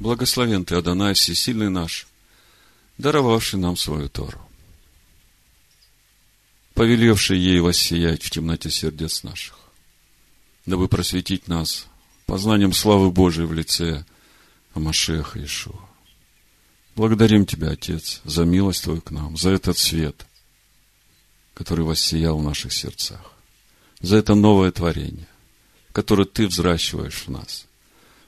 Благословен Ты, Адонай, всесильный наш, даровавший нам свою Тору, повелевший ей воссиять в темноте сердец наших, дабы просветить нас познанием славы Божией в лице Амашеха Ишуа. Благодарим Тебя, Отец, за милость Твою к нам, за этот свет, который воссиял в наших сердцах, за это новое творение, которое Ты взращиваешь в нас.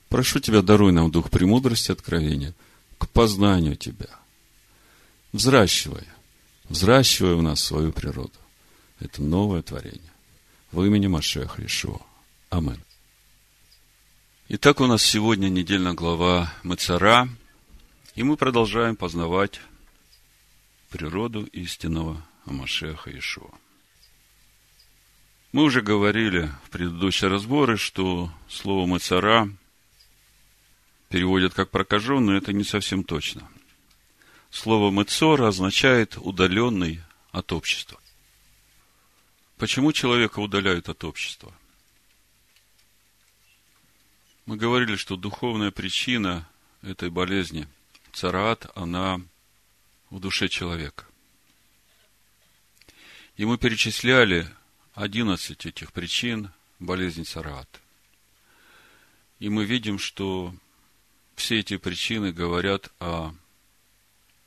Прошу Тебя, даруй нам дух премудрости откровения к познанию Тебя. Взращивая, взращивая в нас свою природу. Это новое творение. В имени Машеха Ишуа. Амин. Итак, у нас сегодня недельная глава Мацара, и мы продолжаем познавать природу истинного Амашеха Ишуа. Мы уже говорили в предыдущие разборы, что слово Мацара переводят как прокаженный, это не совсем точно. Слово Мацора означает удаленный от общества. Почему человека удаляют от общества – мы говорили, что духовная причина этой болезни, царат, она в душе человека. И мы перечисляли 11 этих причин болезни царат. И мы видим, что все эти причины говорят о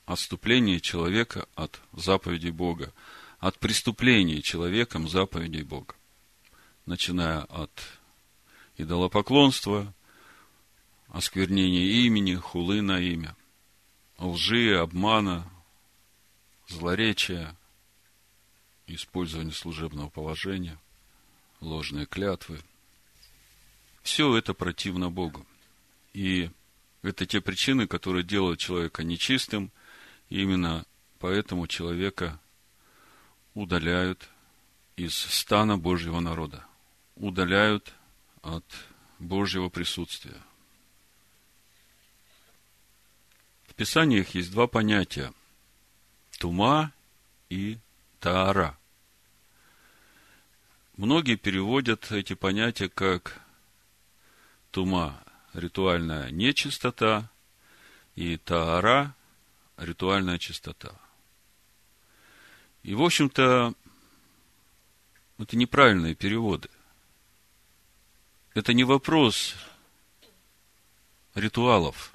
отступлении человека от заповедей Бога, от преступления человеком заповедей Бога, начиная от идолопоклонство, осквернение имени, хулы на имя, лжи, обмана, злоречия, использование служебного положения, ложные клятвы. Все это противно Богу. И это те причины, которые делают человека нечистым, и именно поэтому человека удаляют из стана Божьего народа, удаляют от Божьего присутствия. В Писаниях есть два понятия – тума и таара. Многие переводят эти понятия как тума – ритуальная нечистота, и таара – ритуальная чистота. И, в общем-то, это неправильные переводы. Это не вопрос ритуалов.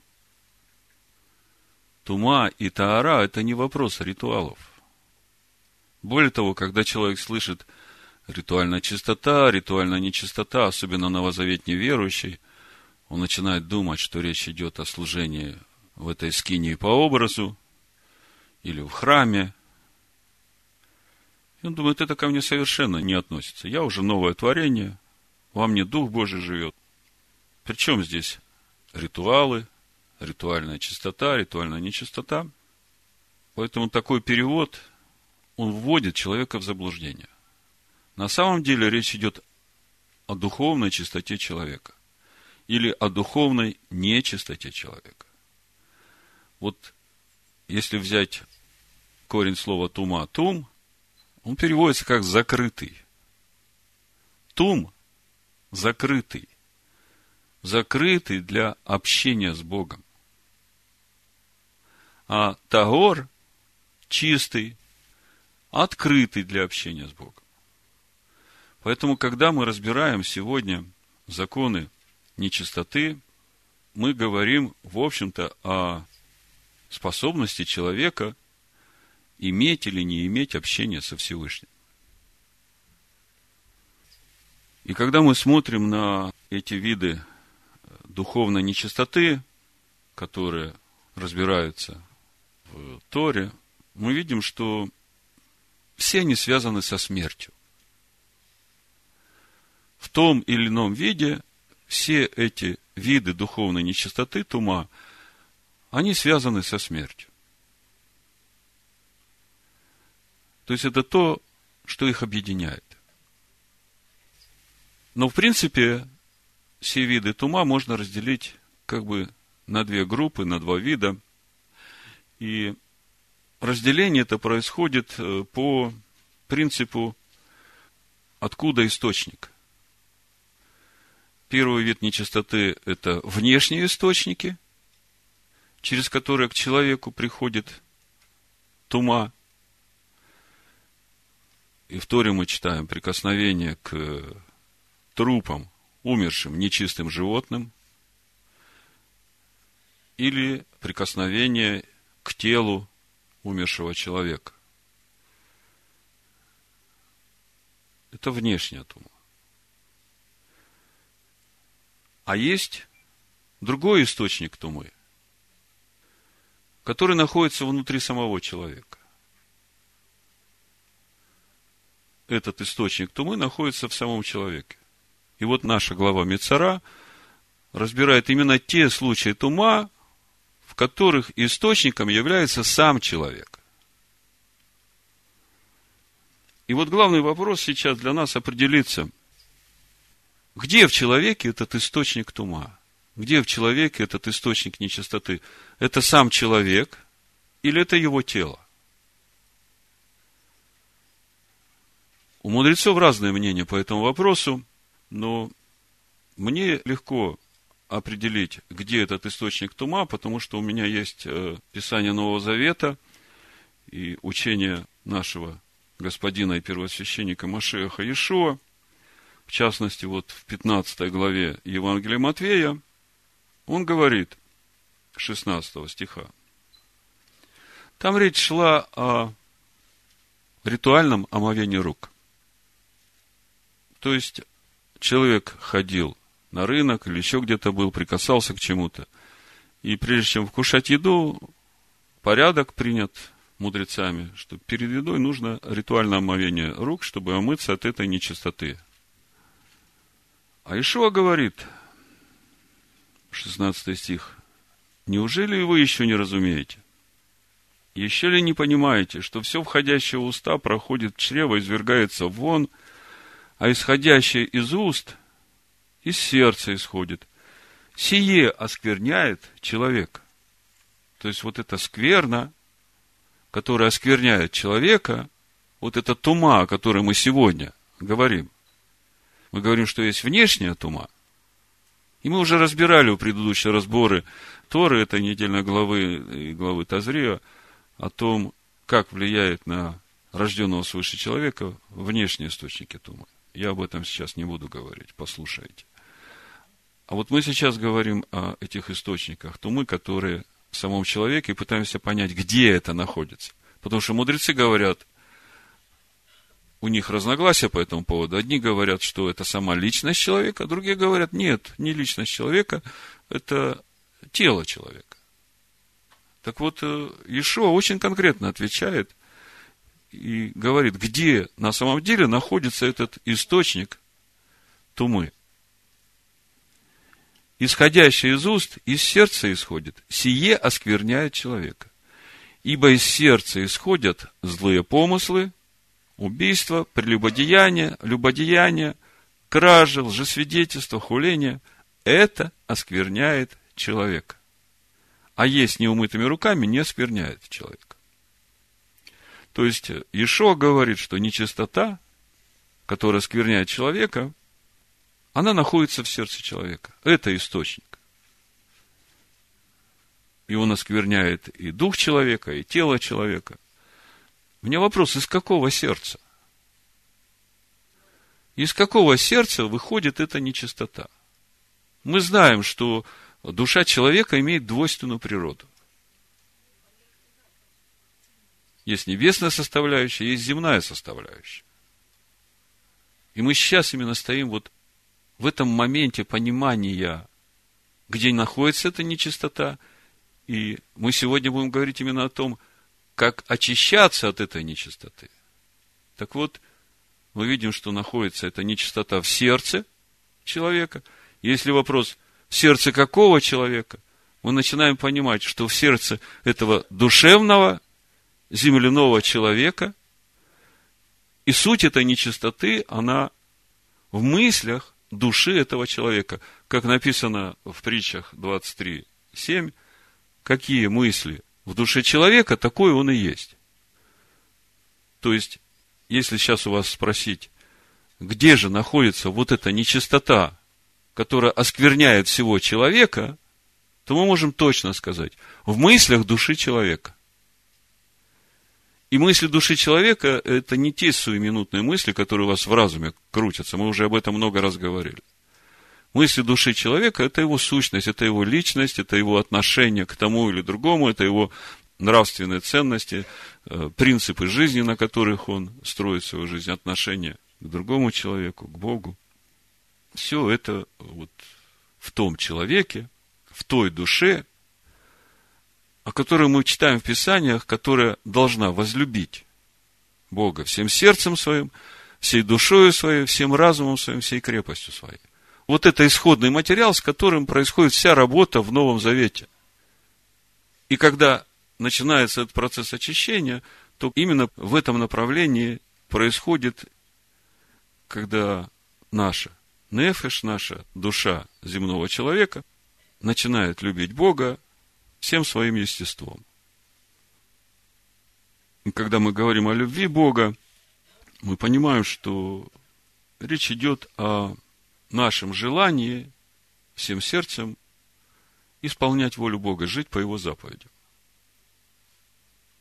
Тума и Таара – это не вопрос ритуалов. Более того, когда человек слышит ритуальная чистота, ритуальная нечистота, особенно новозаветний верующий, он начинает думать, что речь идет о служении в этой скинии по образу или в храме. И он думает, это ко мне совершенно не относится. Я уже новое творение, во мне Дух Божий живет. Причем здесь ритуалы, ритуальная чистота, ритуальная нечистота. Поэтому такой перевод, он вводит человека в заблуждение. На самом деле речь идет о духовной чистоте человека или о духовной нечистоте человека. Вот если взять корень слова тума, тум, он переводится как закрытый. Тум закрытый. Закрытый для общения с Богом. А Тагор чистый, открытый для общения с Богом. Поэтому, когда мы разбираем сегодня законы нечистоты, мы говорим, в общем-то, о способности человека иметь или не иметь общение со Всевышним. И когда мы смотрим на эти виды духовной нечистоты, которые разбираются в Торе, мы видим, что все они связаны со смертью. В том или ином виде все эти виды духовной нечистоты, тума, они связаны со смертью. То есть это то, что их объединяет. Но, в принципе, все виды тума можно разделить как бы на две группы, на два вида. И разделение это происходит э, по принципу откуда источник. Первый вид нечистоты – это внешние источники, через которое к человеку приходит тума. И в Торе мы читаем прикосновение к трупам, умершим, нечистым животным, или прикосновение к телу умершего человека. Это внешняя тума. А есть другой источник тумы, который находится внутри самого человека. Этот источник тумы находится в самом человеке. И вот наша глава Мецара разбирает именно те случаи тума, в которых источником является сам человек. И вот главный вопрос сейчас для нас определиться, где в человеке этот источник тума? Где в человеке этот источник нечистоты? Это сам человек или это его тело? У мудрецов разное мнение по этому вопросу, но мне легко определить, где этот источник тума, потому что у меня есть э, Писание Нового Завета и учение нашего господина и первосвященника Машеха Иешуа, в частности, вот в 15 главе Евангелия Матвея, он говорит, 16 стиха, там речь шла о ритуальном омовении рук. То есть, человек ходил на рынок или еще где-то был, прикасался к чему-то. И прежде чем вкушать еду, порядок принят мудрецами, что перед едой нужно ритуальное омовение рук, чтобы омыться от этой нечистоты. А Ишуа говорит, 16 стих, «Неужели вы еще не разумеете? Еще ли не понимаете, что все входящее в уста проходит в чрево, извергается вон, а исходящее из уст из сердца исходит. Сие оскверняет человека. То есть вот эта скверна, которая оскверняет человека, вот эта тума, о которой мы сегодня говорим. Мы говорим, что есть внешняя тума. И мы уже разбирали у предыдущие разборы Торы, этой недельной главы и главы Тазрия, о том, как влияет на рожденного свыше человека внешние источники тумы. Я об этом сейчас не буду говорить, послушайте. А вот мы сейчас говорим о этих источниках тумы, которые в самом человеке, и пытаемся понять, где это находится. Потому что мудрецы говорят, у них разногласия по этому поводу. Одни говорят, что это сама личность человека, другие говорят, нет, не личность человека, это тело человека. Так вот, э, Ишуа очень конкретно отвечает и говорит, где на самом деле находится этот источник тумы исходящее из уст, из сердца исходит, сие оскверняет человека. Ибо из сердца исходят злые помыслы, убийства, прелюбодеяние, любодеяние, кражи, лжесвидетельство, хуление. Это оскверняет человека. А есть неумытыми руками не оскверняет человека. То есть, Ишо говорит, что нечистота, которая оскверняет человека, она находится в сердце человека. Это источник. И он оскверняет и дух человека, и тело человека. У меня вопрос, из какого сердца? Из какого сердца выходит эта нечистота? Мы знаем, что душа человека имеет двойственную природу. Есть небесная составляющая, есть земная составляющая. И мы сейчас именно стоим вот в этом моменте понимания, где находится эта нечистота, и мы сегодня будем говорить именно о том, как очищаться от этой нечистоты. Так вот, мы видим, что находится эта нечистота в сердце человека. Если вопрос, в сердце какого человека, мы начинаем понимать, что в сердце этого душевного, земляного человека, и суть этой нечистоты, она в мыслях, души этого человека. Как написано в притчах 23.7, какие мысли в душе человека, такой он и есть. То есть, если сейчас у вас спросить, где же находится вот эта нечистота, которая оскверняет всего человека, то мы можем точно сказать, в мыслях души человека. И мысли души человека – это не те суеминутные мысли, которые у вас в разуме крутятся. Мы уже об этом много раз говорили. Мысли души человека – это его сущность, это его личность, это его отношение к тому или другому, это его нравственные ценности, э, принципы жизни, на которых он строит свою жизнь, отношения к другому человеку, к Богу. Все это вот в том человеке, в той душе, о которой мы читаем в Писаниях, которая должна возлюбить Бога всем сердцем своим, всей душою своей, всем разумом своим, всей крепостью своей. Вот это исходный материал, с которым происходит вся работа в Новом Завете. И когда начинается этот процесс очищения, то именно в этом направлении происходит, когда наша нефеш, наша душа земного человека, начинает любить Бога всем своим естеством. И когда мы говорим о любви Бога, мы понимаем, что речь идет о нашем желании всем сердцем исполнять волю Бога, жить по Его заповедям.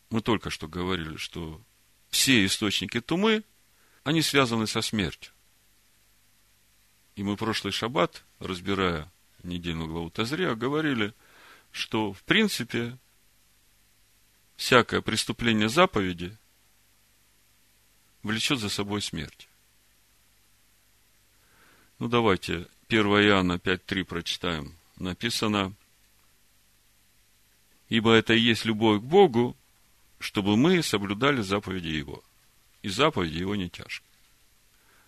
Мы только что говорили, что все источники тумы, они связаны со смертью. И мы прошлый шаббат, разбирая недельную главу Тазрия, говорили, что, в принципе, всякое преступление заповеди влечет за собой смерть. Ну, давайте 1 Иоанна 5.3 прочитаем. Написано, «Ибо это и есть любовь к Богу, чтобы мы соблюдали заповеди Его. И заповеди Его не тяжко».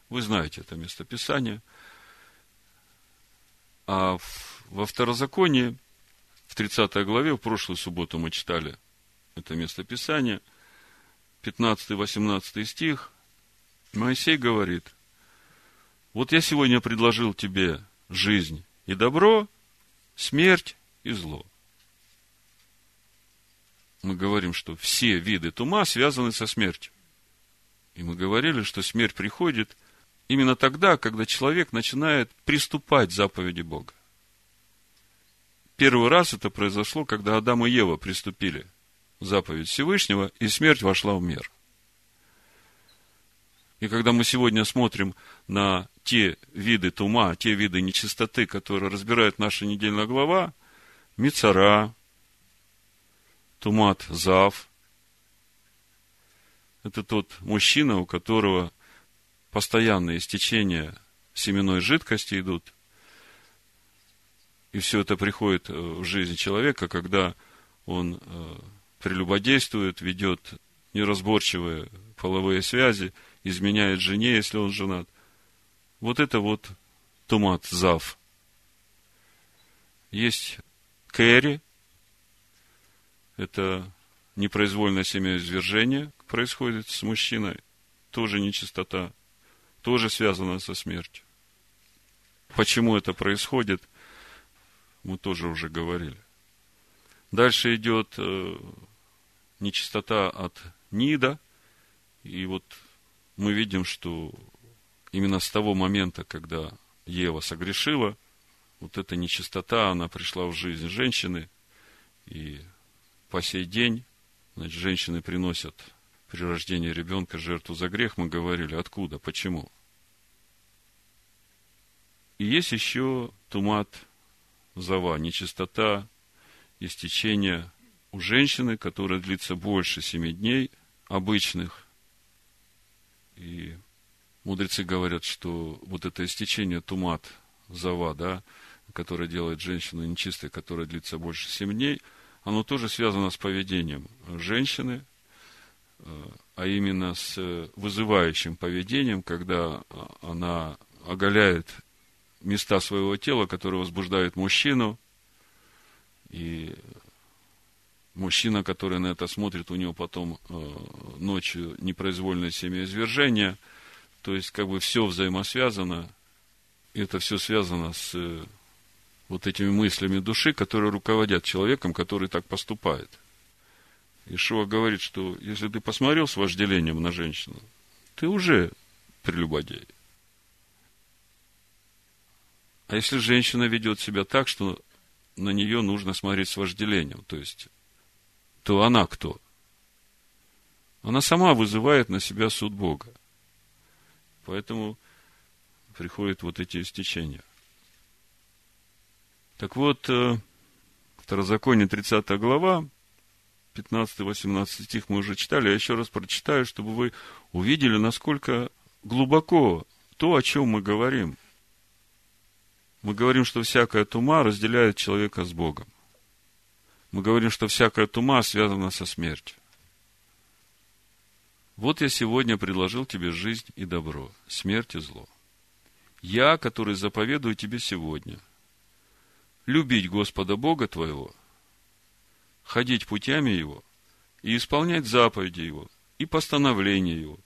Вы знаете это местописание – а во второзаконии, в 30 главе, в прошлую субботу мы читали это местописание, 15-18 стих, Моисей говорит, вот я сегодня предложил тебе жизнь и добро, смерть и зло. Мы говорим, что все виды тума связаны со смертью. И мы говорили, что смерть приходит именно тогда, когда человек начинает приступать заповеди Бога. Первый раз это произошло, когда Адам и Ева приступили заповедь Всевышнего, и смерть вошла в мир. И когда мы сегодня смотрим на те виды тума, те виды нечистоты, которые разбирает наша недельная глава, Мицара, Тумат Зав, это тот мужчина, у которого постоянные стечения семенной жидкости идут. И все это приходит э, в жизнь человека, когда он э, прелюбодействует, ведет неразборчивые половые связи, изменяет жене, если он женат. Вот это вот тумат, зав. Есть кэри, это непроизвольное семяизвержение происходит с мужчиной, тоже нечистота тоже связано со смертью. Почему это происходит, мы тоже уже говорили. Дальше идет э, нечистота от Нида. И вот мы видим, что именно с того момента, когда Ева согрешила, вот эта нечистота, она пришла в жизнь женщины. И по сей день, значит, женщины приносят при рождении ребенка жертву за грех, мы говорили, откуда, почему. И есть еще тумат зава, нечистота, истечение у женщины, которая длится больше семи дней обычных. И мудрецы говорят, что вот это истечение тумат зава, да, которое делает женщину нечистой, которая длится больше семи дней, оно тоже связано с поведением женщины, э, а именно с вызывающим поведением, когда она оголяет места своего тела, которые возбуждают мужчину. И мужчина, который на это смотрит, у него потом э, ночью непроизвольное семяизвержение. То есть, как бы все взаимосвязано. Это все связано с э, вот этими мыслями души, которые руководят человеком, который так поступает. Ишуа говорит, что если ты посмотрел с вожделением на женщину, ты уже прелюбодей. А если женщина ведет себя так, что на нее нужно смотреть с вожделением. То есть, то она кто? Она сама вызывает на себя суд Бога. Поэтому приходят вот эти истечения. Так вот, э, Второзаконие 30 глава, 15-18 стих мы уже читали, я еще раз прочитаю, чтобы вы увидели, насколько глубоко то, о чем мы говорим. Мы говорим, что всякая тума разделяет человека с Богом. Мы говорим, что всякая тума связана со смертью. Вот я сегодня предложил тебе жизнь и добро, смерть и зло. Я, который заповедую тебе сегодня, любить Господа Бога твоего, ходить путями Его и исполнять заповеди Его, и постановления Его,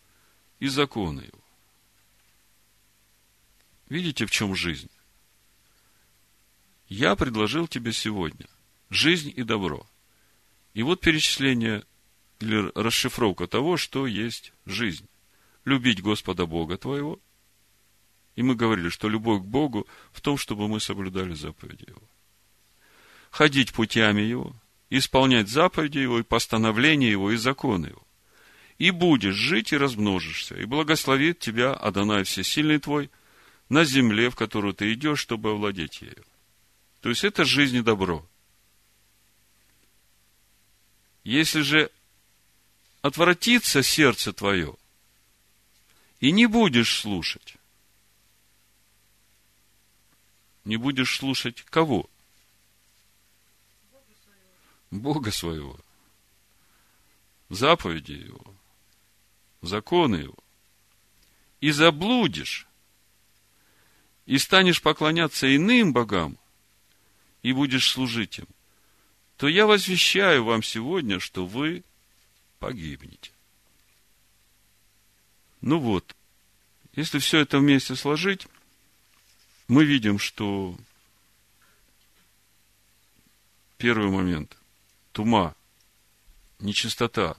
и законы Его. Видите, в чем жизнь? Я предложил тебе сегодня жизнь и добро. И вот перечисление или расшифровка того, что есть жизнь. Любить Господа Бога твоего. И мы говорили, что любовь к Богу в том, чтобы мы соблюдали заповеди Его. Ходить путями Его, исполнять заповеди Его и постановления Его и законы Его. И будешь жить и размножишься, и благословит тебя Адонай Всесильный твой на земле, в которую ты идешь, чтобы овладеть ею. То есть это жизнь и добро. Если же отвратится сердце твое, и не будешь слушать, не будешь слушать кого? Бога своего, заповеди Его, законы Его, и заблудишь, и станешь поклоняться иным богам, и будешь служить им, то я возвещаю вам сегодня, что вы погибнете. Ну вот, если все это вместе сложить, мы видим, что первый момент – тума, нечистота,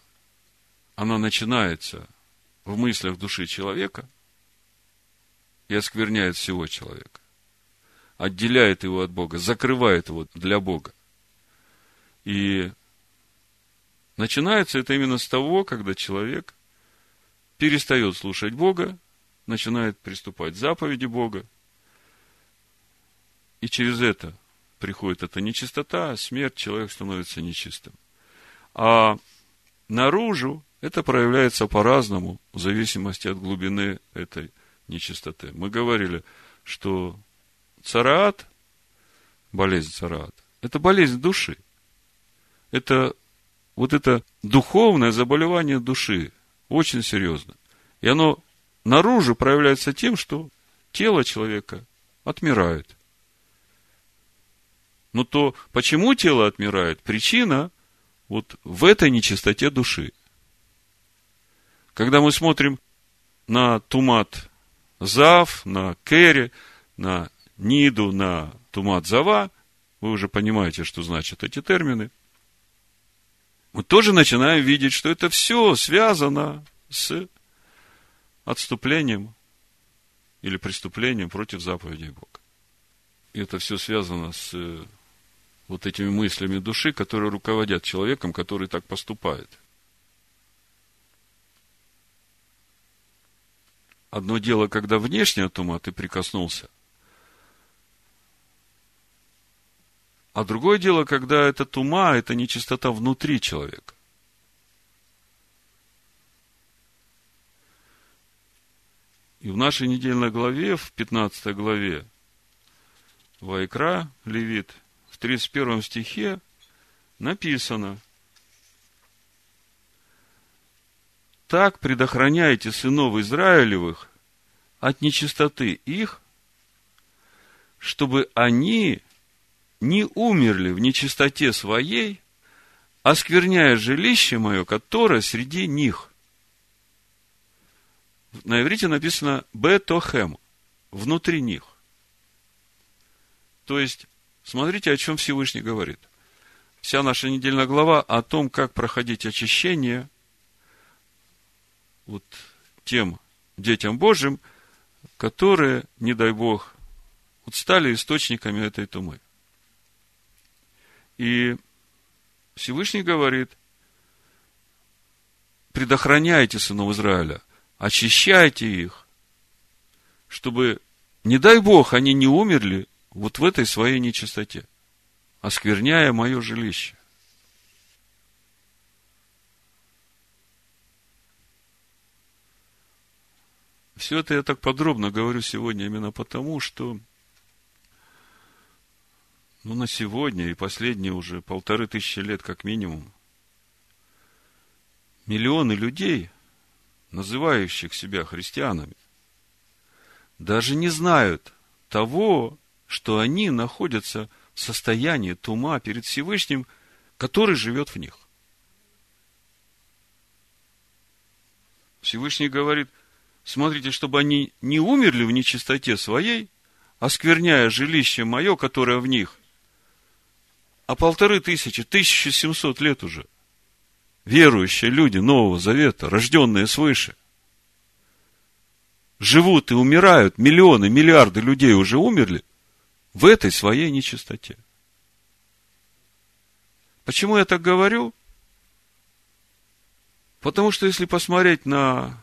она начинается в мыслях души человека и оскверняет всего человека, отделяет его от Бога, закрывает его для Бога. И начинается это именно с того, когда человек перестает слушать Бога, начинает приступать заповеди Бога, и через это приходит эта нечистота, смерть, человек становится нечистым. А наружу это проявляется по-разному, в зависимости от глубины этой нечистоты. Мы говорили, что цараат, болезнь цараат, это болезнь души. Это вот это духовное заболевание души, очень серьезно. И оно наружу проявляется тем, что тело человека отмирает. Но то, почему тело отмирает, причина вот в этой нечистоте души. Когда мы смотрим на Тумат Зав, на Керри, на Ниду, на Тумат Зава, вы уже понимаете, что значат эти термины, мы тоже начинаем видеть, что это все связано с отступлением или преступлением против заповедей Бога. И это все связано с вот этими мыслями души, которые руководят человеком, который так поступает. Одно дело, когда внешне от ума ты прикоснулся, а другое дело, когда это ума, это нечистота внутри человека. И в нашей недельной главе, в 15 главе Вайкра, Левит – 31 стихе написано, так предохраняйте сынов Израилевых от нечистоты их, чтобы они не умерли в нечистоте своей, оскверняя жилище мое, которое среди них. На иврите написано «бетохем», внутри них. То есть, Смотрите, о чем Всевышний говорит. Вся наша недельная глава о том, как проходить очищение вот тем детям Божьим, которые, не дай Бог, вот стали источниками этой тумы. И Всевышний говорит, предохраняйте сынов Израиля, очищайте их, чтобы, не дай Бог, они не умерли вот в этой своей нечистоте, оскверняя мое жилище. Все это я так подробно говорю сегодня именно потому, что ну, на сегодня и последние уже полторы тысячи лет как минимум, миллионы людей, называющих себя христианами, даже не знают того, что они находятся в состоянии тума перед Всевышним, который живет в них. Всевышний говорит, смотрите, чтобы они не умерли в нечистоте своей, оскверняя жилище мое, которое в них, а полторы тысячи, тысяча семьсот лет уже. Верующие люди Нового Завета, рожденные свыше, живут и умирают, миллионы, миллиарды людей уже умерли в этой своей нечистоте. Почему я так говорю? Потому что если посмотреть на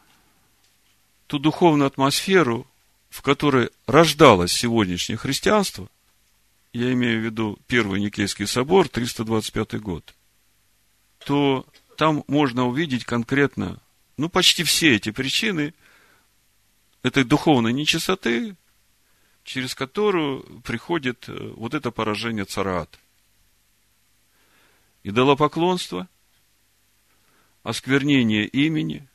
ту духовную атмосферу, в которой рождалось сегодняшнее христианство, я имею в виду Первый Никейский собор, 325 год, то там можно увидеть конкретно, ну, почти все эти причины этой духовной нечистоты, через которую приходит э, вот это поражение царат. Идолопоклонство, осквернение имени,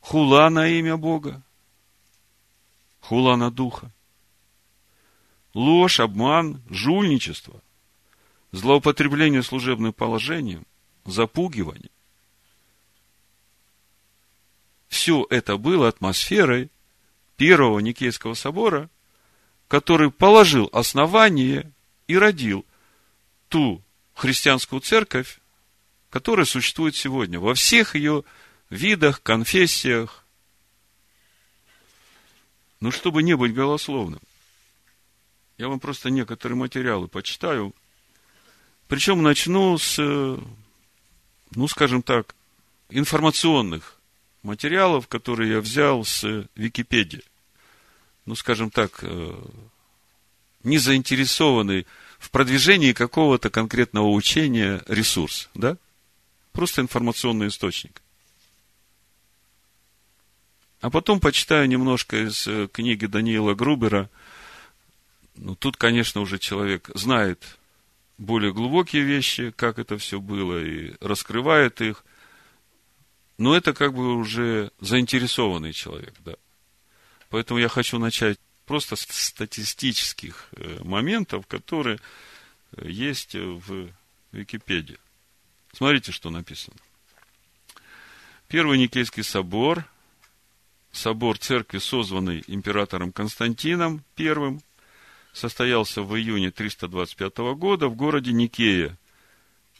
хула на имя Бога, хула на Духа – ложь, обман, жульничество, злоупотребление служебным положением, запугивание. Все это было атмосферой первого Никейского собора, который положил основание и родил ту христианскую церковь, которая существует сегодня во всех ее видах, конфессиях. Ну, чтобы не быть голословным. Я вам просто некоторые материалы почитаю. Причем начну с, ну, скажем так, информационных материалов, которые я взял с Википедии. Ну, скажем так, э, не заинтересованный в продвижении какого-то конкретного учения ресурс, да? Просто информационный источник. А потом почитаю немножко из э, книги Даниила Грубера – ну, тут, конечно, уже человек знает более глубокие вещи, как это все было, и раскрывает их. Но это как бы уже заинтересованный человек, да. Поэтому я хочу начать просто с статистических э, моментов, которые э, есть в Википедии. Смотрите, что написано. Первый Никейский собор, собор церкви, созванный императором Константином I, состоялся в июне 325 года в городе Никея,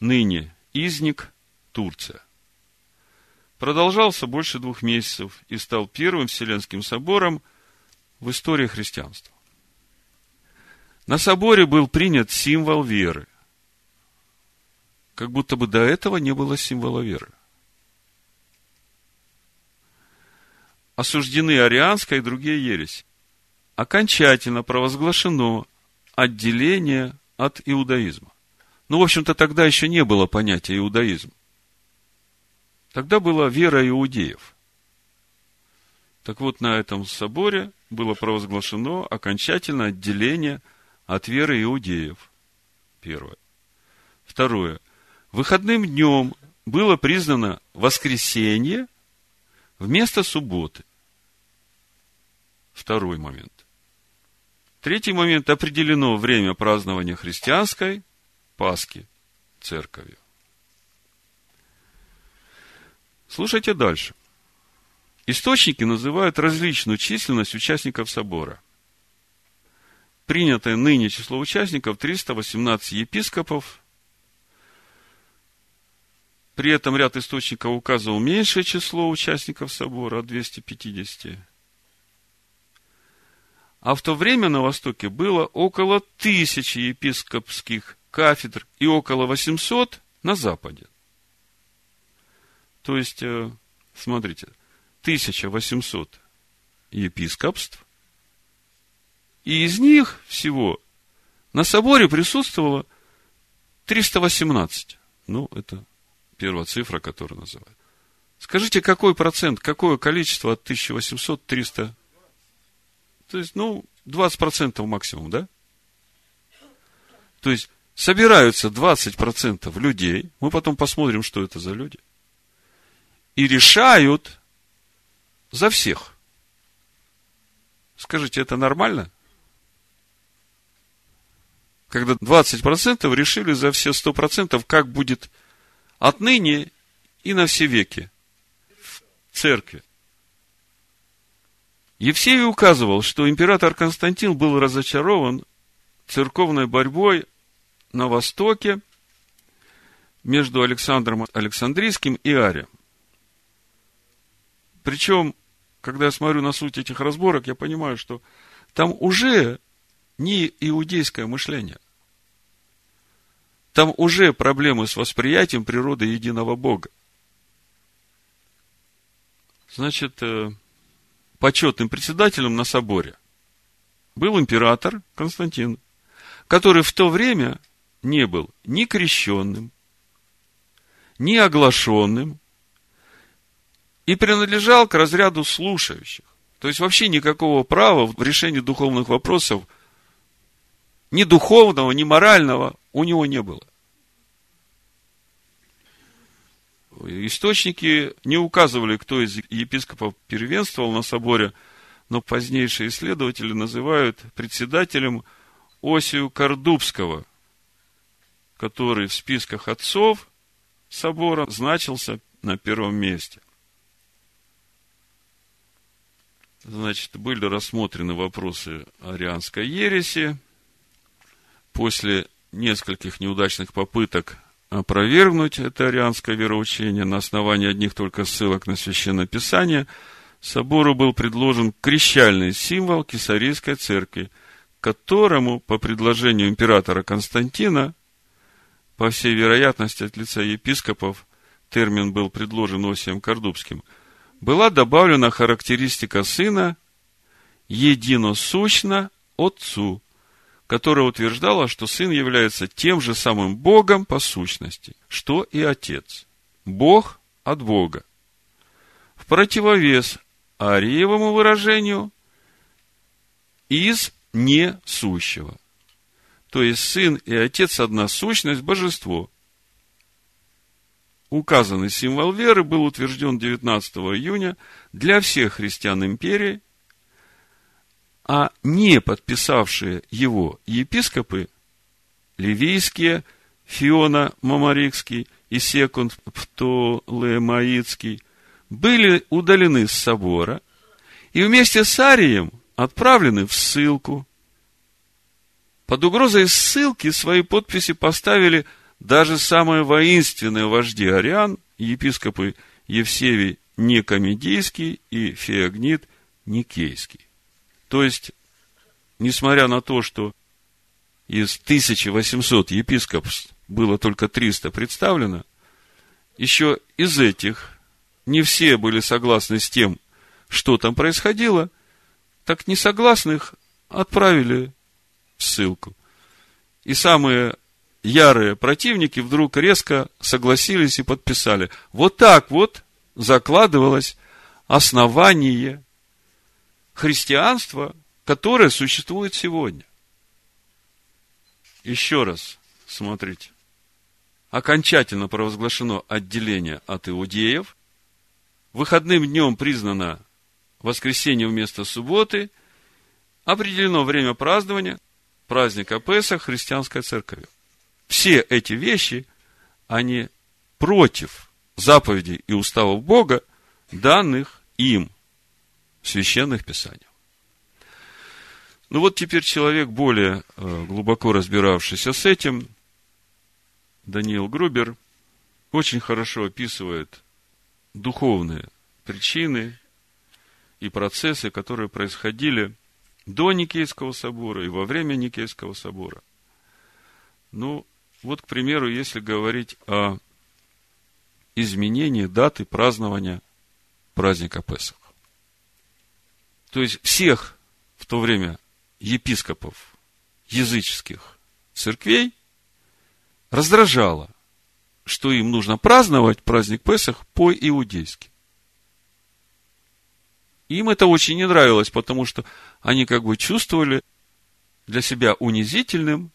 ныне Изник, Турция. Продолжался больше двух месяцев и стал первым Вселенским собором в истории христианства. На соборе был принят символ веры. Как будто бы до этого не было символа веры. Осуждены арианская и другие ереси окончательно провозглашено отделение от иудаизма. Ну, в общем-то, тогда еще не было понятия иудаизм. Тогда была вера иудеев. Так вот, на этом соборе было провозглашено окончательное отделение от веры иудеев. Первое. Второе. Выходным днем было признано воскресенье вместо субботы. Второй момент. Третий момент. Определено время празднования христианской Пасхи церковью. Слушайте дальше. Источники называют различную численность участников собора. Принятое ныне число участников 318 епископов. При этом ряд источников указывал меньшее число участников собора от 250. А в то время на Востоке было около тысячи епископских кафедр и около 800 на Западе. То есть, э, смотрите, 1800 епископств, и из них всего на соборе присутствовало 318. Ну, это первая цифра, которую называют. Скажите, какой процент, какое количество от 1800 300? То есть, ну, 20% максимум, да? То есть, собираются 20% людей, мы потом посмотрим, что это за люди, и решают за всех. Скажите, это нормально? Когда 20% решили за все 100%, как будет отныне и на все веки в церкви. Евсевий указывал, что император Константин был разочарован церковной борьбой на Востоке между Александром Александрийским и Арием. Причем, когда я смотрю на суть этих разборок, я понимаю, что там уже не иудейское мышление. Там уже проблемы с восприятием природы единого Бога. Значит, э, почетным председателем на соборе был император Константин, который в то время не был ни крещенным, ни оглашенным, и принадлежал к разряду слушающих. То есть вообще никакого права в решении духовных вопросов, ни духовного, ни морального у него не было. Источники не указывали, кто из епископов первенствовал на соборе, но позднейшие исследователи называют председателем Осию Кордубского, который в списках отцов собора значился на первом месте. Значит, были рассмотрены вопросы арианской ереси. После нескольких неудачных попыток опровергнуть это арианское вероучение на основании одних только ссылок на Священное Писание, собору был предложен крещальный символ Кесарийской церкви, которому, по предложению императора Константина, по всей вероятности от лица епископов, термин был предложен Осием Кордубским, была добавлена характеристика сына единосущно Отцу, которая утверждала, что сын является тем же самым Богом по сущности, что и Отец. Бог от Бога. В противовес Ариевому выражению из несущего. То есть сын и отец одна сущность, божество. Указанный символ веры был утвержден 19 июня для всех христиан империи – а не подписавшие его епископы, ливийские, Фиона Мамарикский и Секунд Птолемаицкий, были удалены с собора и вместе с Арием отправлены в ссылку. Под угрозой ссылки свои подписи поставили даже самые воинственные вожди ариан, епископы Евсевий Некомедийский и Феогнит Никейский. То есть, несмотря на то, что из 1800 епископств было только 300 представлено, еще из этих не все были согласны с тем, что там происходило, так несогласных отправили ссылку. И самые ярые противники вдруг резко согласились и подписали. Вот так вот закладывалось основание христианства, которое существует сегодня. Еще раз смотрите. Окончательно провозглашено отделение от иудеев. Выходным днем признано воскресенье вместо субботы. Определено время празднования праздника Песах христианской церковью. Все эти вещи, они против заповедей и уставов Бога, данных им – священных писаниях. Ну вот теперь человек, более э, глубоко разбиравшийся с этим, Даниил Грубер, очень хорошо описывает духовные причины и процессы, которые происходили до Никейского собора и во время Никейского собора. Ну, Вот, к примеру, если говорить о изменении даты празднования праздника Песах. То есть всех в то время епископов языческих церквей раздражало, что им нужно праздновать праздник Песах по-иудейски. Им это очень не нравилось, потому что они как бы чувствовали для себя унизительным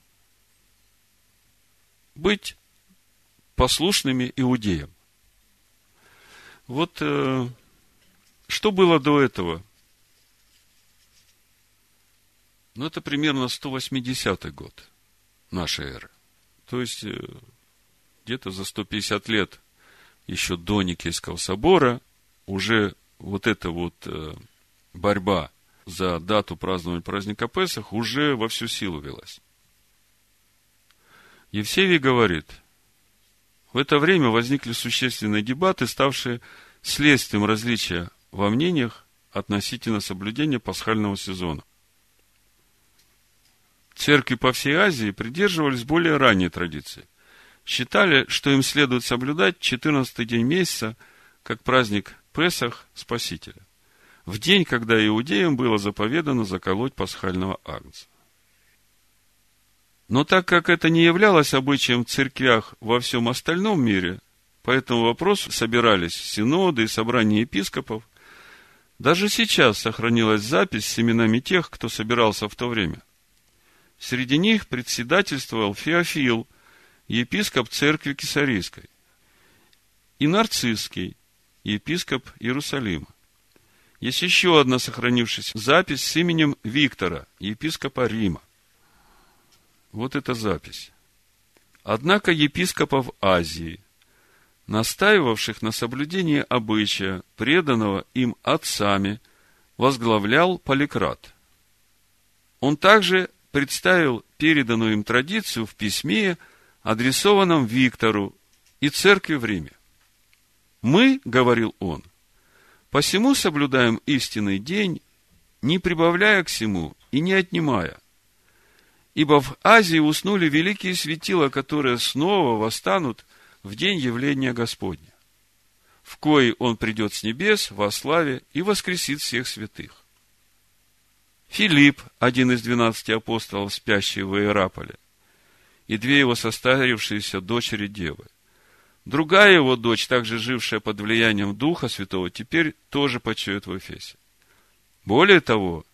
быть послушными иудеям. Вот э, что было до этого? Ну, это примерно 180 год нашей эры. То есть, э, где-то за 150 лет еще до Никейского собора уже вот эта вот э, борьба за дату празднования праздника Песах уже во всю силу велась. Евсевий говорит, в это время возникли существенные дебаты, ставшие следствием различия во мнениях относительно соблюдения пасхального сезона. Церкви по всей Азии придерживались более ранней традиции. Считали, что им следует соблюдать 14 день месяца, как праздник Песах Спасителя, в день, когда иудеям было заповедано заколоть пасхального агнца. Но так как это не являлось обычаем в церквях во всем остальном мире, по этому вопросу собирались синоды и собрания епископов, даже сейчас сохранилась запись с именами тех, кто собирался в то время. Среди них председательствовал Феофил, епископ церкви Кесарийской, и Нарцисский, епископ Иерусалима. Есть еще одна сохранившаяся запись с именем Виктора, епископа Рима. Вот эта запись. Однако епископов Азии, настаивавших на соблюдении обычая, преданного им отцами, возглавлял Поликрат. Он также представил переданную им традицию в письме, адресованном Виктору и церкви в Риме. Мы, говорил он, посему соблюдаем истинный день, не прибавляя к всему и не отнимая. Ибо в Азии уснули великие светила, которые снова восстанут в день явления Господня, в кои он придет с небес во славе и воскресит всех святых. Филипп, один из двенадцати апостолов, спящий в Иераполе, и две его состарившиеся дочери девы. Другая его дочь, также жившая под влиянием Духа Святого, теперь тоже почует в Эфесе. Более того,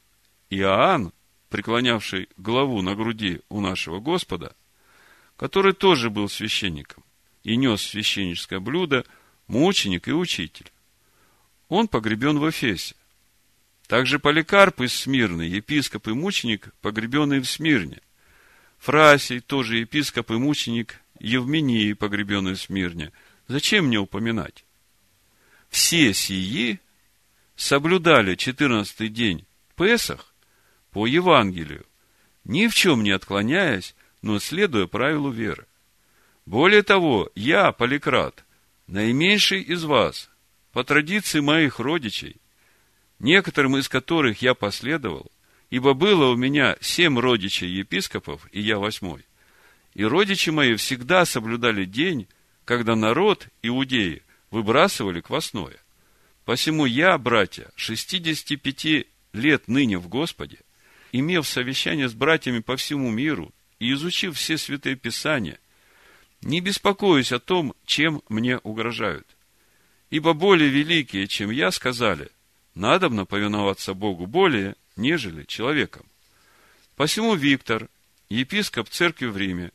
Иоанн, преклонявший главу на груди у нашего Господа, который тоже был священником и нес священническое блюдо, мученик и учитель. Он погребен в Эфесе. Также Поликарп из Смирны, епископ и мученик, погребенный в Смирне. Фрасий, тоже епископ и мученик Евмении, погребенный в Смирне. Зачем мне упоминать? Все сии соблюдали 14 день Песах по Евангелию, ни в чем не отклоняясь, но следуя правилу веры. Более того, я, Поликрат, наименьший из вас, по традиции моих родичей, некоторым из которых я последовал, ибо было у меня семь родичей епископов, и я восьмой. И родичи мои всегда соблюдали день, когда народ, иудеи, выбрасывали квасное. Посему я, братья, 65 лет ныне в Господе, имев совещание с братьями по всему миру и изучив все святые писания, не беспокоюсь о том, чем мне угрожают. Ибо более великие, чем я, сказали, надобно повиноваться Богу более, нежели человеком. Посему Виктор, епископ церкви в Риме,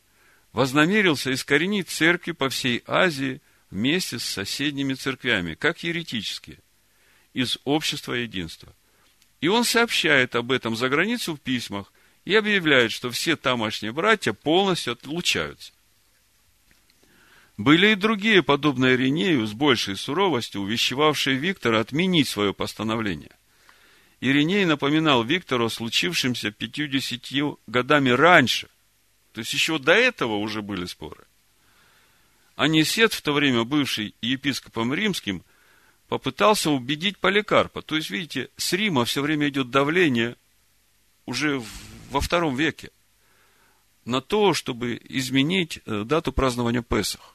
вознамерился искоренить церкви по всей Азии вместе с соседними церквями, как еретические, из общества единства. И он сообщает об этом за границу в письмах и объявляет, что все тамошние братья полностью отлучаются. Были и другие, подобные Иринею, с большей суровостью, увещевавшие Виктора отменить свое постановление. Ириней напоминал Виктору о случившемся 50 годами раньше. То есть, еще до этого уже были споры. Анисет, в то время бывший епископом римским, попытался убедить Поликарпа. То есть, видите, с Рима все время идет давление уже во втором веке на то, чтобы изменить э, дату празднования Песах.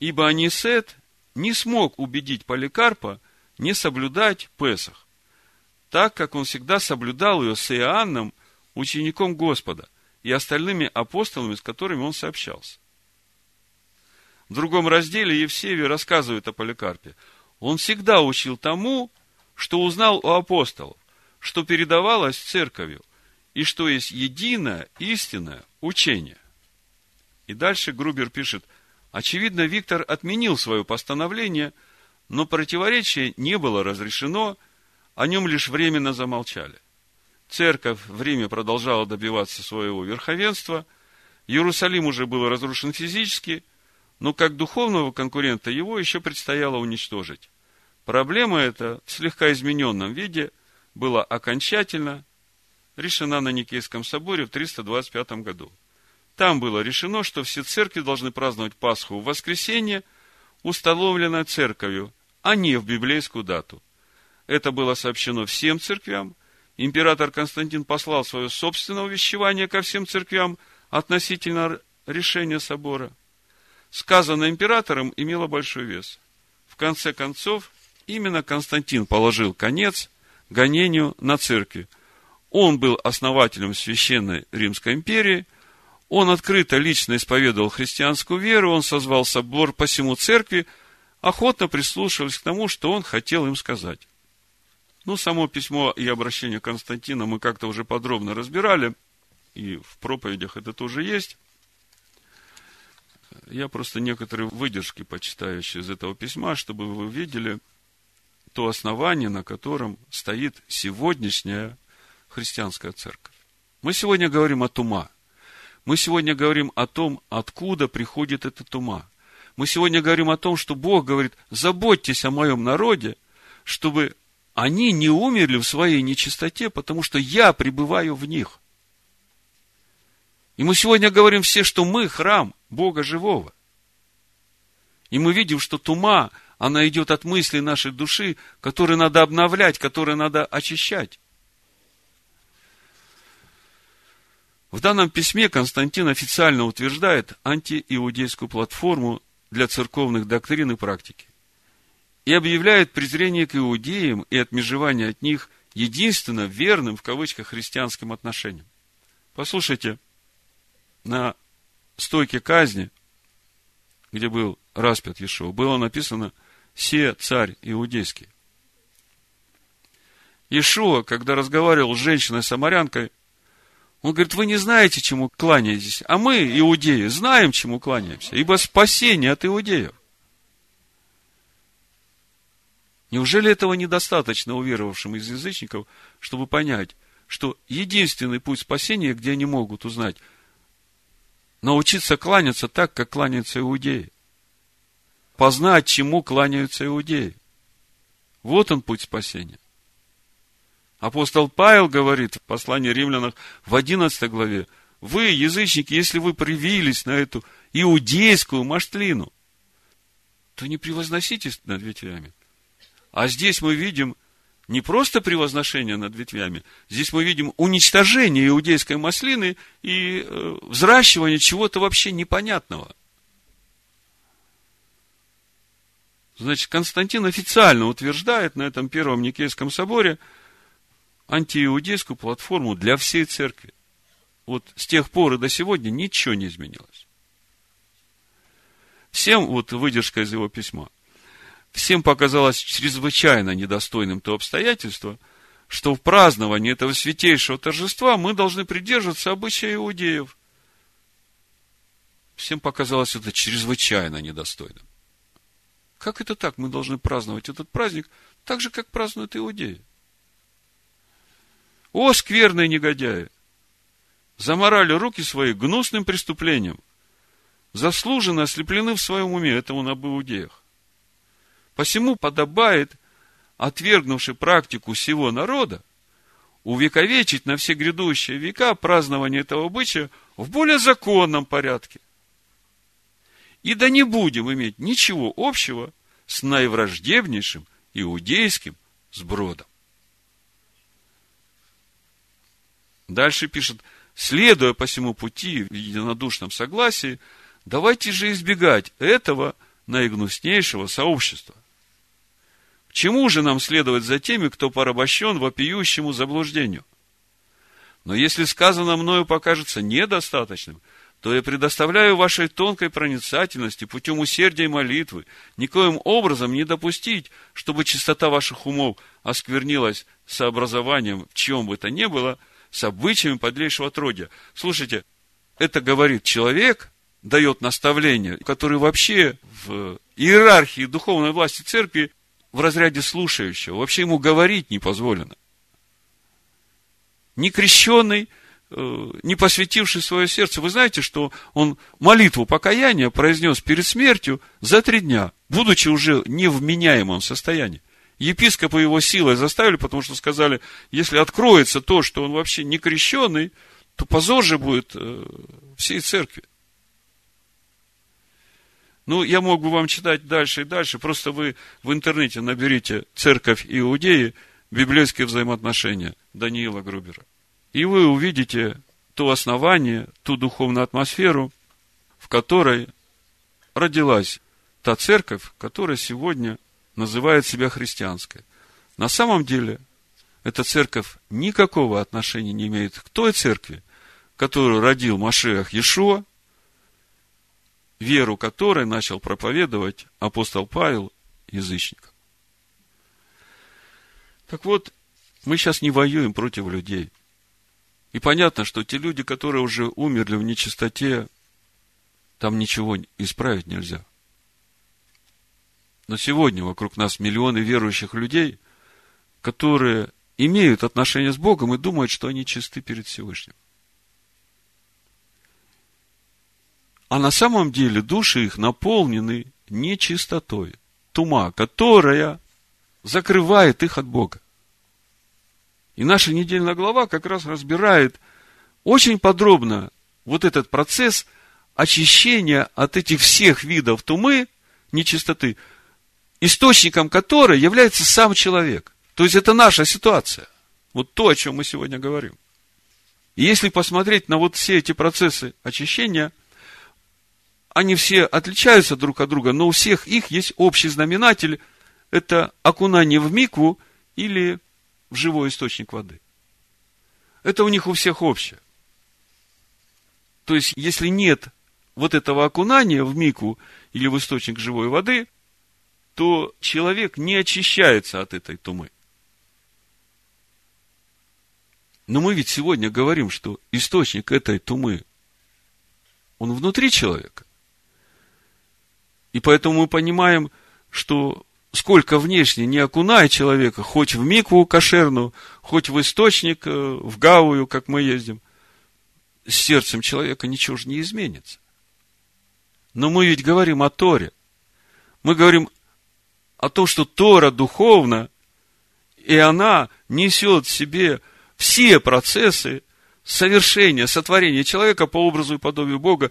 Ибо Анисет не смог убедить Поликарпа не соблюдать Песах, так как он всегда соблюдал ее с Иоанном, учеником Господа, и остальными апостолами, с которыми он сообщался. В другом разделе Евсевий рассказывает о Поликарпе. Он всегда учил тому, что узнал у апостолов, что передавалось церковью, и что есть единое, истинное учение. И дальше Грубер пишет, очевидно, Виктор отменил свое постановление, но противоречие не было разрешено, о нем лишь временно замолчали. Церковь в Риме продолжала добиваться своего верховенства, Иерусалим уже был разрушен физически, но как духовного конкурента его еще предстояло уничтожить. Проблема эта в слегка измененном виде была окончательно решена на Никейском соборе в 325 году. Там было решено, что все церкви должны праздновать Пасху в воскресенье, установленное церковью, а не в библейскую дату. Это было сообщено всем церквям. Император Константин послал свое собственное увещевание ко всем церквям относительно решения собора. Сказанное императором имело большой вес. В конце концов, именно Константин положил конец гонению на церкви – он был основателем Священной Римской империи, он открыто лично исповедовал христианскую веру, он созвал собор по всему церкви, охотно прислушивались к тому, что он хотел им сказать. Ну, само письмо и обращение Константина мы как-то уже подробно разбирали, и в проповедях это тоже есть. Я просто некоторые выдержки почитаю еще из этого письма, чтобы вы видели то основание, на котором стоит сегодняшняя христианская церковь. Мы сегодня говорим о ума. Мы сегодня говорим о том, откуда приходит этот ума. Мы сегодня говорим о том, что Бог говорит, заботьтесь о моем народе, чтобы они не умерли в своей нечистоте, потому что я пребываю в них. И мы сегодня говорим все, что мы храм Бога живого. И мы видим, что тума, она идет от мысли нашей души, которые надо обновлять, которые надо очищать. В данном письме Константин официально утверждает антииудейскую платформу для церковных доктрин и практики и объявляет презрение к иудеям и отмежевание от них единственно верным, в кавычках, христианским отношениям. Послушайте, на стойке казни, где был распят Иешуа, было написано «Се царь иудейский». Иешуа, когда разговаривал с женщиной-самарянкой, он говорит, вы не знаете, чему кланяетесь, а мы, иудеи, знаем, чему кланяемся, ибо спасение от иудеев. Неужели этого недостаточно уверовавшим из язычников, чтобы понять, что единственный путь спасения, где они могут узнать, научиться кланяться так, как кланяются иудеи. Познать, чему кланяются иудеи. Вот он путь спасения. Апостол Павел говорит в послании римлянам в 11 главе, вы, язычники, если вы привились на эту иудейскую маштлину, то не превозноситесь над ветвями. А здесь мы видим не просто превозношение над ветвями, здесь мы видим уничтожение иудейской маслины и э, взращивание чего-то вообще непонятного. Значит, Константин официально утверждает на этом первом Никейском соборе – антииудейскую платформу для всей церкви. Вот с тех пор и до сегодня ничего не изменилось. Всем, вот выдержка из его письма, всем показалось чрезвычайно недостойным то обстоятельство, что в праздновании этого святейшего торжества мы должны придерживаться обычая иудеев. Всем показалось это чрезвычайно недостойным. Как это так? Мы должны праздновать этот праздник так же, как празднуют иудеи. О, скверные негодяи! Заморали руки свои гнусным преступлением. Заслуженно ослеплены в своем уме, это он об. Посему подобает, отвергнувший практику всего народа, увековечить на все грядущие века празднование этого обычая в более законном порядке. И да не будем иметь ничего общего с наивраждебнейшим иудейским сбродом. Дальше пишет, следуя по всему пути в единодушном согласии, давайте же избегать этого наигнуснейшего сообщества. К чему же нам следовать за теми, кто порабощен вопиющему заблуждению? Но если сказано мною покажется недостаточным, то я предоставляю вашей тонкой проницательности путем усердия и молитвы никоим образом не допустить, чтобы чистота ваших умов осквернилась сообразованием, в чем бы то ни было, с обычаями подлейшего отродья. Слушайте, это говорит человек, дает наставление, который вообще в иерархии духовной власти церкви в разряде слушающего. Вообще ему говорить не позволено. Не крещенный, э, не посвятивший свое сердце. Вы знаете, что он молитву покаяния произнес перед смертью за три дня, будучи уже не в меняемом состоянии. Епископы его силой заставили, потому что сказали, если откроется то, что он вообще не крещенный, то позор же будет э, всей церкви. Ну, я мог бы вам читать дальше и дальше, просто вы в интернете наберите «Церковь Иудеи», библейские взаимоотношения Даниила Грубера. И вы увидите то основание, ту духовную атмосферу, в которой родилась та церковь, которая сегодня называет себя христианской. На самом деле, эта церковь никакого отношения не имеет к той церкви, которую родил Машех Иешуа, веру которой начал проповедовать апостол Павел язычникам. Так вот, мы сейчас не воюем против людей. И понятно, что те люди, которые уже умерли в нечистоте, там ничего исправить нельзя. Но сегодня вокруг нас миллионы верующих людей, которые имеют отношение с Богом и думают, что они чисты перед Всевышним. А на самом деле души их наполнены нечистотой, тума, которая закрывает их от Бога. И наша недельная глава как раз разбирает очень подробно вот этот процесс очищения от этих всех видов тумы, нечистоты, источником которой является сам человек. То есть это наша ситуация. Вот то, о чем мы сегодня говорим. И если посмотреть на вот все эти процессы очищения, они все отличаются друг от друга, но у всех их есть общий знаменатель. Это окунание в микву или в живой источник воды. Это у них у всех общее. То есть, если нет вот этого окунания в мику или в источник живой воды, то человек не очищается от этой тумы. Но мы ведь сегодня говорим, что источник этой тумы, он внутри человека. И поэтому мы понимаем, что сколько внешне не окуная человека, хоть в микву кошерную, хоть в источник, э, в гавую, как мы ездим, с сердцем человека ничего же не изменится. Но мы ведь говорим о Торе. Мы говорим о том, что Тора духовна, и она несет в себе все процессы совершения, сотворения человека по образу и подобию Бога,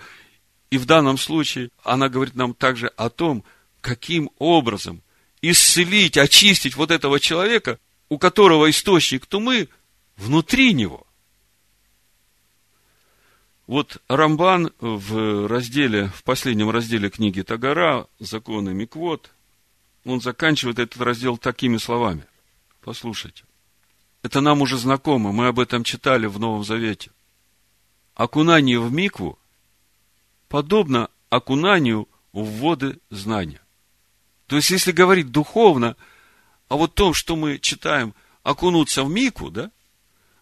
и в данном случае она говорит нам также о том, каким образом исцелить, очистить вот этого человека, у которого источник тумы внутри него. Вот Рамбан в разделе, в последнем разделе книги Тагара, законы Миквод, он заканчивает этот раздел такими словами. Послушайте. Это нам уже знакомо, мы об этом читали в Новом Завете. Окунание в микву подобно окунанию в воды знания. То есть, если говорить духовно, а вот том, что мы читаем, окунуться в мику, да,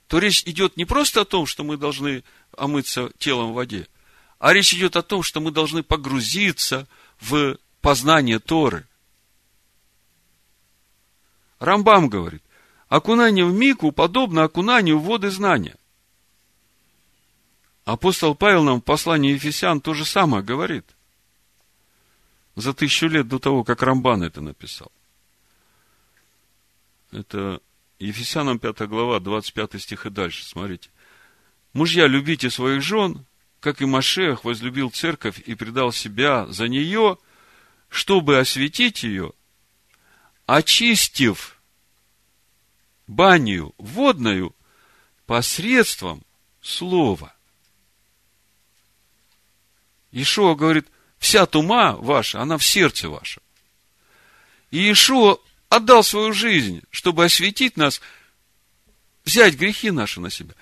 то речь идет не просто о том, что мы должны омыться телом в воде, а речь идет о том, что мы должны погрузиться в познание Торы. Рамбам говорит, окунание в мику подобно окунанию в воды знания. Апостол Павел нам в послании Ефесян то же самое говорит. За тысячу лет до того, как Рамбан это написал. Это Ефесянам 5 глава, 25 стих и дальше. Смотрите. Мужья, любите своих жен, как и Машех возлюбил церковь и предал себя за нее, чтобы осветить ее, очистив баню водную посредством слова. Ишуа говорит, вся тума ваша, она в сердце вашем. И Ишуа отдал свою жизнь, чтобы осветить нас, взять грехи наши на себя.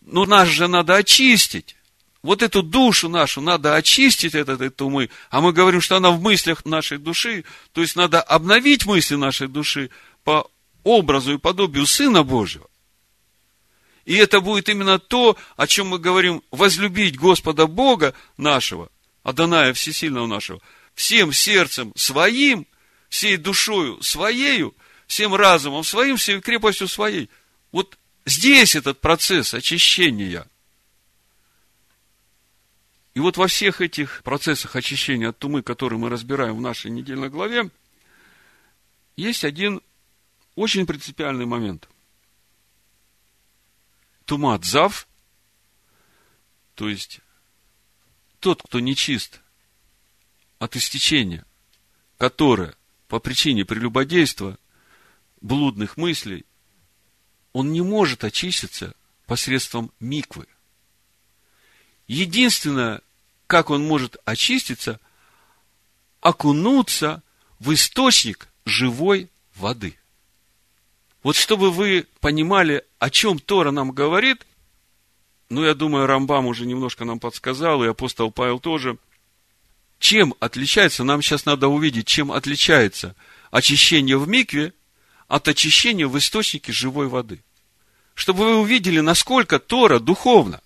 Но нас же надо очистить. Вот эту душу нашу надо очистить от этой тумы. А мы говорим, что она в мыслях нашей души. То есть надо обновить мысли нашей души по образу и подобию Сына Божьего. И это будет именно то, о чем мы говорим, возлюбить Господа Бога нашего, Адоная Всесильного нашего, всем сердцем своим, всей душою своею, всем разумом своим, всей крепостью своей. Вот здесь этот процесс очищения. И вот во всех этих процессах очищения от тумы, которые мы разбираем в нашей недельной главе, есть один очень принципиальный момент. Тумат зав, то есть тот, кто нечист от истечения, которое по причине прелюбодейства, блудных мыслей, он не может очиститься посредством миквы. Единственное, как он может очиститься, окунуться в источник живой воды. Вот чтобы вы понимали, о чем Тора нам говорит, ну, я думаю, Рамбам уже немножко нам подсказал, и апостол Павел тоже. Чем отличается, нам сейчас надо увидеть, чем отличается очищение в микве от очищения в источнике живой воды. Чтобы вы увидели, насколько Тора духовна.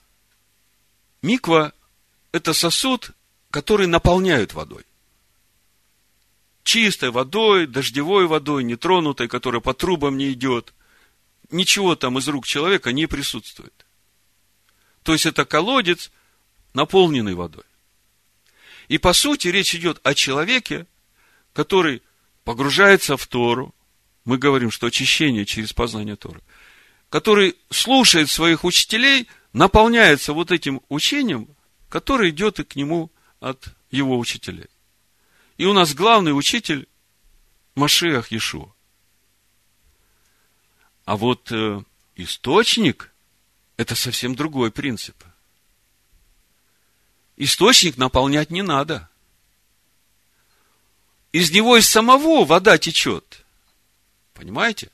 Миква – это сосуд, который наполняют водой чистой водой, дождевой водой, нетронутой, которая по трубам не идет. Ничего там из рук человека не присутствует. То есть это колодец, наполненный водой. И по сути речь идет о человеке, который погружается в Тору. Мы говорим, что очищение через познание Торы. Который слушает своих учителей, наполняется вот этим учением, которое идет и к нему от его учителей. И у нас главный учитель Машех Иешуа. А вот э, источник – это совсем другой принцип. Источник наполнять не надо. Из него из самого вода течет. Понимаете?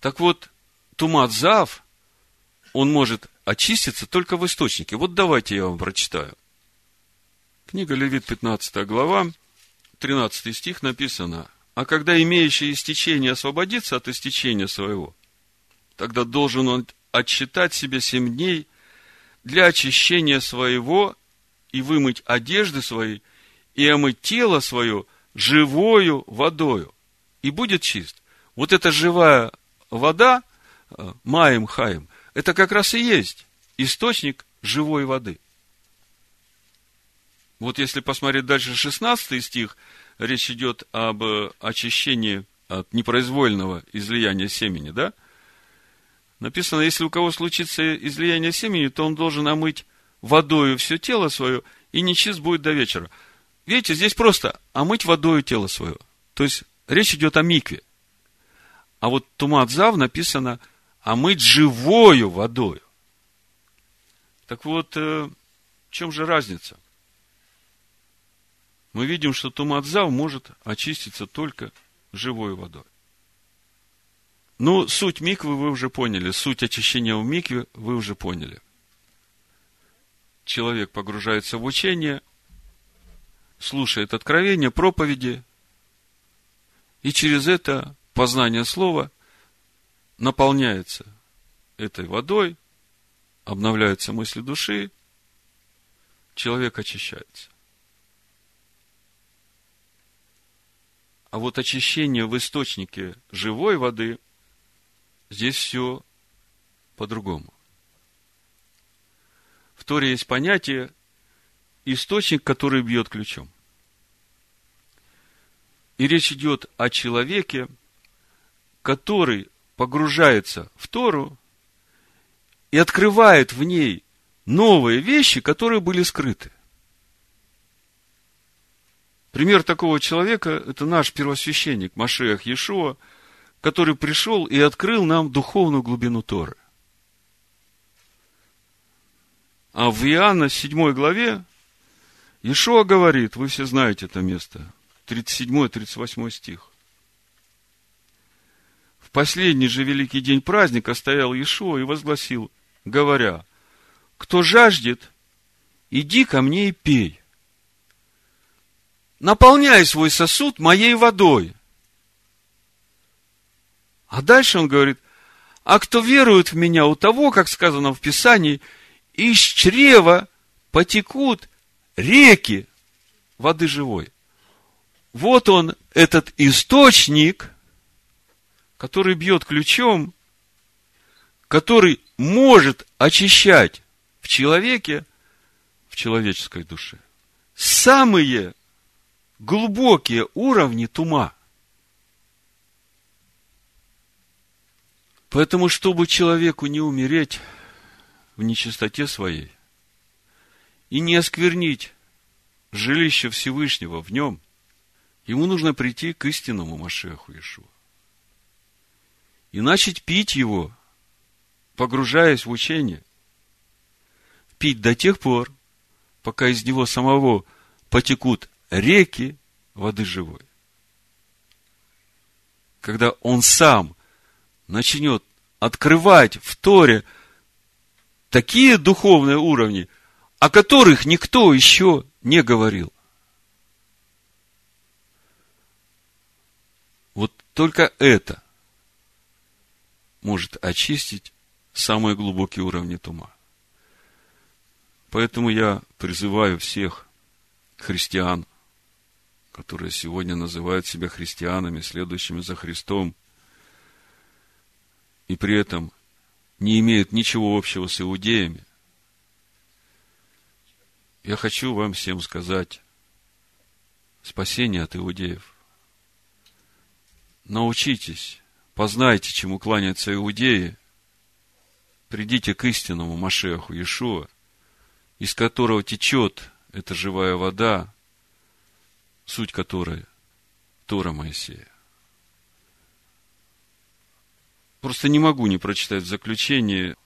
Так вот, тумат зав, он может очиститься только в источнике. Вот давайте я вам прочитаю. Книга Левит, 15 глава, 13 стих написано, «А когда имеющий истечение освободится от истечения своего, тогда должен он отсчитать себе семь дней для очищения своего и вымыть одежды свои, и омыть тело свое живою водою, и будет чист». Вот эта живая вода, э, маем хаем, это как раз и есть источник живой воды – вот если посмотреть дальше 16 стих, речь идет об э, очищении от непроизвольного излияния семени, да? Написано, если у кого случится излияние семени, то он должен омыть водою все тело свое, и нечист будет до вечера. Видите, здесь просто омыть водою тело свое. То есть, речь идет о микве. А вот тумат зав написано омыть живою водою. Так вот, э, в чем же разница? мы видим, что Тумадзав может очиститься только живой водой. Ну, суть миквы вы уже поняли, суть очищения в микве вы уже поняли. Человек погружается в учение, слушает откровения, проповеди, и через это познание слова наполняется этой водой, обновляются мысли души, человек очищается. А вот очищение в источнике живой воды, здесь все по-другому. В Торе есть понятие источник, который бьет ключом. И речь идет о человеке, который погружается в Тору и открывает в ней новые вещи, которые были скрыты. Пример такого человека – это наш первосвященник Машех Иешуа, который пришел и открыл нам духовную глубину Торы. А в Иоанна 7 главе Ишуа говорит, вы все знаете это место, 37-38 стих. Последний же великий день праздника стоял Ишуа и возгласил, говоря, кто жаждет, иди ко мне и пей. Наполняй свой сосуд моей водой. А дальше он говорит, а кто верует в меня, у того, как сказано в Писании, из чрева потекут реки воды живой. Вот он, этот источник, который бьет ключом, который может очищать в человеке, в человеческой душе, самые глубокие уровни тума. Поэтому, чтобы человеку не умереть в нечистоте своей и не осквернить жилище Всевышнего в нем, ему нужно прийти к истинному Машеху Иешуа. И начать пить его, погружаясь в учение. Пить до тех пор, пока из него самого потекут реки воды живой. Когда он сам начнет открывать в Торе такие духовные уровни, о которых никто еще не говорил. Вот только это может очистить самые глубокие уровни тума. Поэтому я призываю всех христиан, которые сегодня называют себя христианами, следующими за Христом, и при этом не имеют ничего общего с иудеями, я хочу вам всем сказать спасение от иудеев. Научитесь, познайте, чему кланяются иудеи, придите к истинному Машеху Иешуа, из которого течет эта живая вода, суть которой Тора Моисея. Просто не могу не прочитать в заключение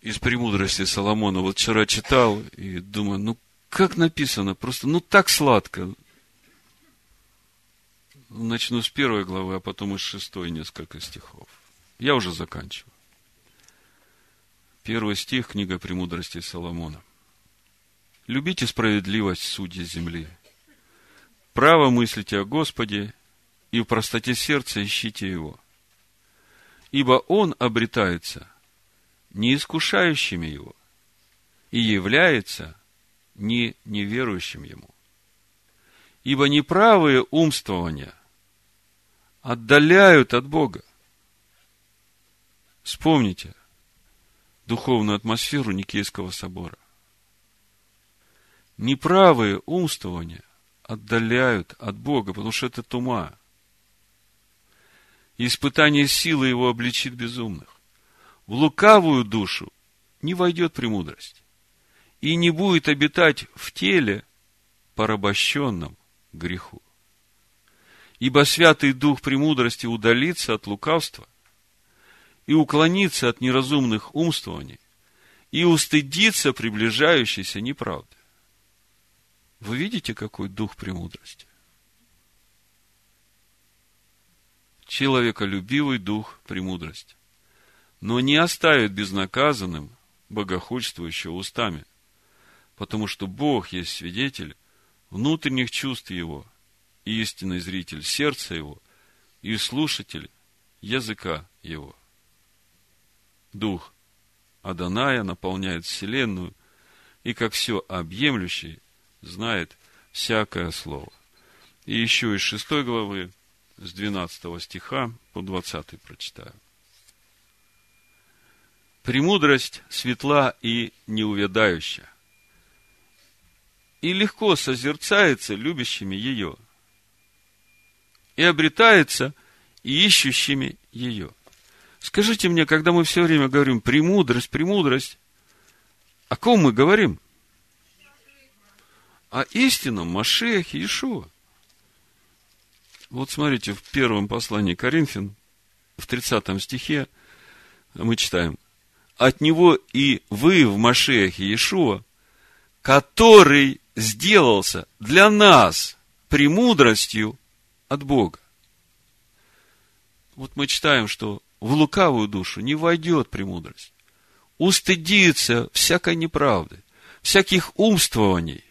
из премудрости Соломона. Вот вчера читал и думаю, ну как написано, просто ну так сладко. Начну с первой главы, а потом из шестой несколько стихов. Я уже заканчиваю. Первый стих, книга премудрости Соломона. Любите справедливость, судьи земли. Право мыслите о Господе, и в простоте сердца ищите Его. Ибо Он обретается – не искушающими его, и является не неверующим ему. Ибо неправые умствования отдаляют от Бога. Вспомните духовную атмосферу Никейского собора. Неправые умствования отдаляют от Бога, потому что это тума. И испытание силы его обличит безумных в лукавую душу не войдет премудрость и не будет обитать в теле, порабощенном греху. Ибо Святый Дух премудрости удалится от лукавства и уклонится от неразумных умствований и устыдится приближающейся неправды. Вы видите, какой дух премудрости? Человеколюбивый дух премудрости но не оставит безнаказанным богохульствующего устами, потому что Бог есть свидетель внутренних чувств его, и истинный зритель сердца его, и слушатель языка его. Дух Аданая наполняет вселенную, и как все объемлющий знает всякое слово. И еще из шестой главы, с 12 стиха по 20 прочитаю. Премудрость светла и неувядающая. И легко созерцается любящими ее. И обретается ищущими ее. Скажите мне, когда мы все время говорим премудрость, премудрость, о ком мы говорим? О истинном Машехе Иешуа. Вот смотрите, в первом послании Коринфян, в 30 стихе, мы читаем – от него и вы в Машеахе Иешуа, который сделался для нас премудростью от Бога. Вот мы читаем, что в лукавую душу не войдет премудрость. Устыдится всякой неправды, всяких умствований.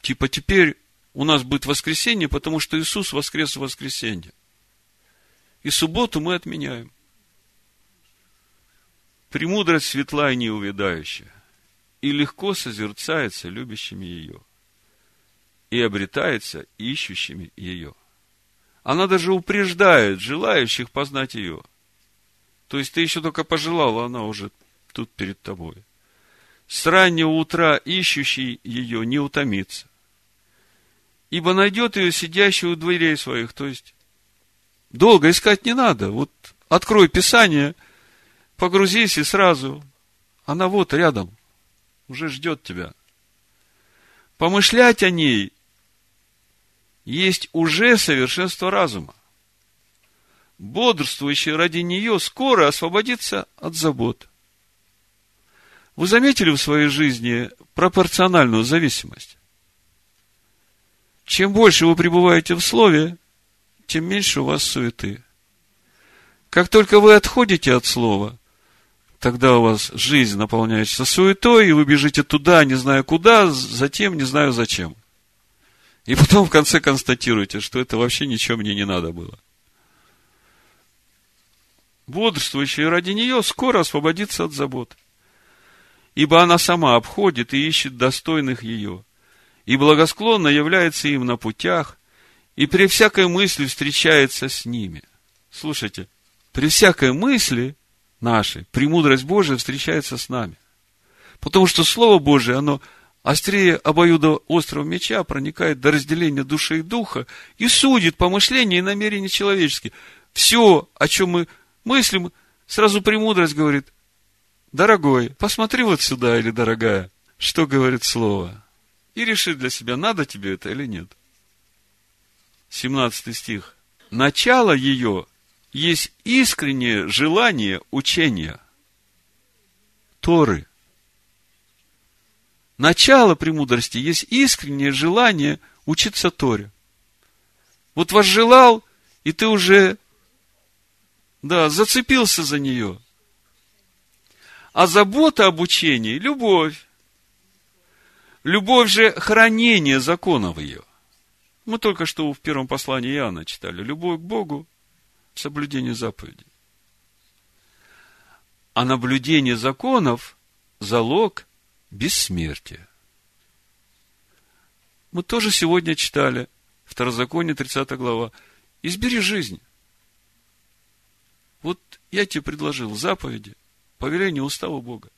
Типа теперь у нас будет воскресенье, потому что Иисус воскрес в воскресенье. И субботу мы отменяем. Премудрость светла и неувядающая, и легко созерцается любящими ее, и обретается ищущими ее. Она даже упреждает желающих познать ее. То есть ты еще только пожелал, а она уже тут перед тобой. С раннего утра ищущий ее не утомится ибо найдет ее сидящую у дверей своих. То есть, долго искать не надо. Вот открой Писание, погрузись и сразу. Она вот рядом, уже ждет тебя. Помышлять о ней есть уже совершенство разума. Бодрствующий ради нее скоро освободится от забот. Вы заметили в своей жизни пропорциональную зависимость? Чем больше вы пребываете в Слове, тем меньше у вас суеты. Как только вы отходите от Слова, тогда у вас жизнь наполняется суетой, и вы бежите туда, не знаю куда, затем не знаю зачем. И потом в конце констатируете, что это вообще ничего мне не надо было. Бодрствующий ради нее скоро освободится от забот. Ибо она сама обходит и ищет достойных ее – и благосклонно является им на путях, и при всякой мысли встречается с ними. Слушайте, при всякой мысли нашей, премудрость Божия встречается с нами. Потому что Слово Божие, оно острее обоюда острого меча проникает до разделения души и духа и судит помышления и намерения человеческие. Все, о чем мы мыслим, сразу премудрость говорит, дорогой, посмотри вот сюда, или дорогая, что говорит Слово и реши для себя, надо тебе это или нет. 17 стих. Начало ее есть искреннее желание учения Торы. Начало премудрости есть искреннее желание учиться Торе. Вот возжелал, и ты уже, да, зацепился за нее. А забота об учении – любовь. Любовь же хранение законов ее. Мы только что в первом послании Иоанна читали. Любовь к Богу, соблюдение заповедей. А наблюдение законов – залог бессмертия. Мы тоже сегодня читали, Второзаконие, 30 глава. Избери жизнь. Вот я тебе предложил заповеди, повеление устава Бога.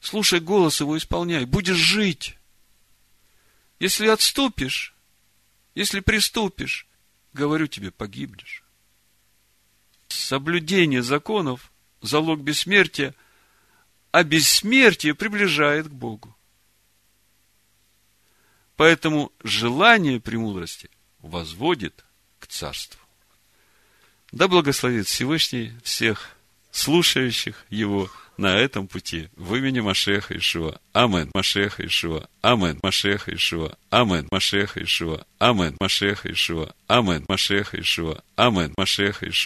Слушай голос его, исполняй. Будешь жить. Если отступишь, если приступишь, говорю тебе, погибнешь. Соблюдение законов – залог бессмертия, а бессмертие приближает к Богу. Поэтому желание премудрости возводит к царству. Да благословит Всевышний всех слушающих Его – на этом пути в имени Машеха Ишуа. Амен. Машеха Ишуа. Амен. Машеха Ишуа. Амен. Машеха Ишуа. Амен. Машеха Ишуа. Амен. Машеха Ишуа. Амен. Машеха Ишуа.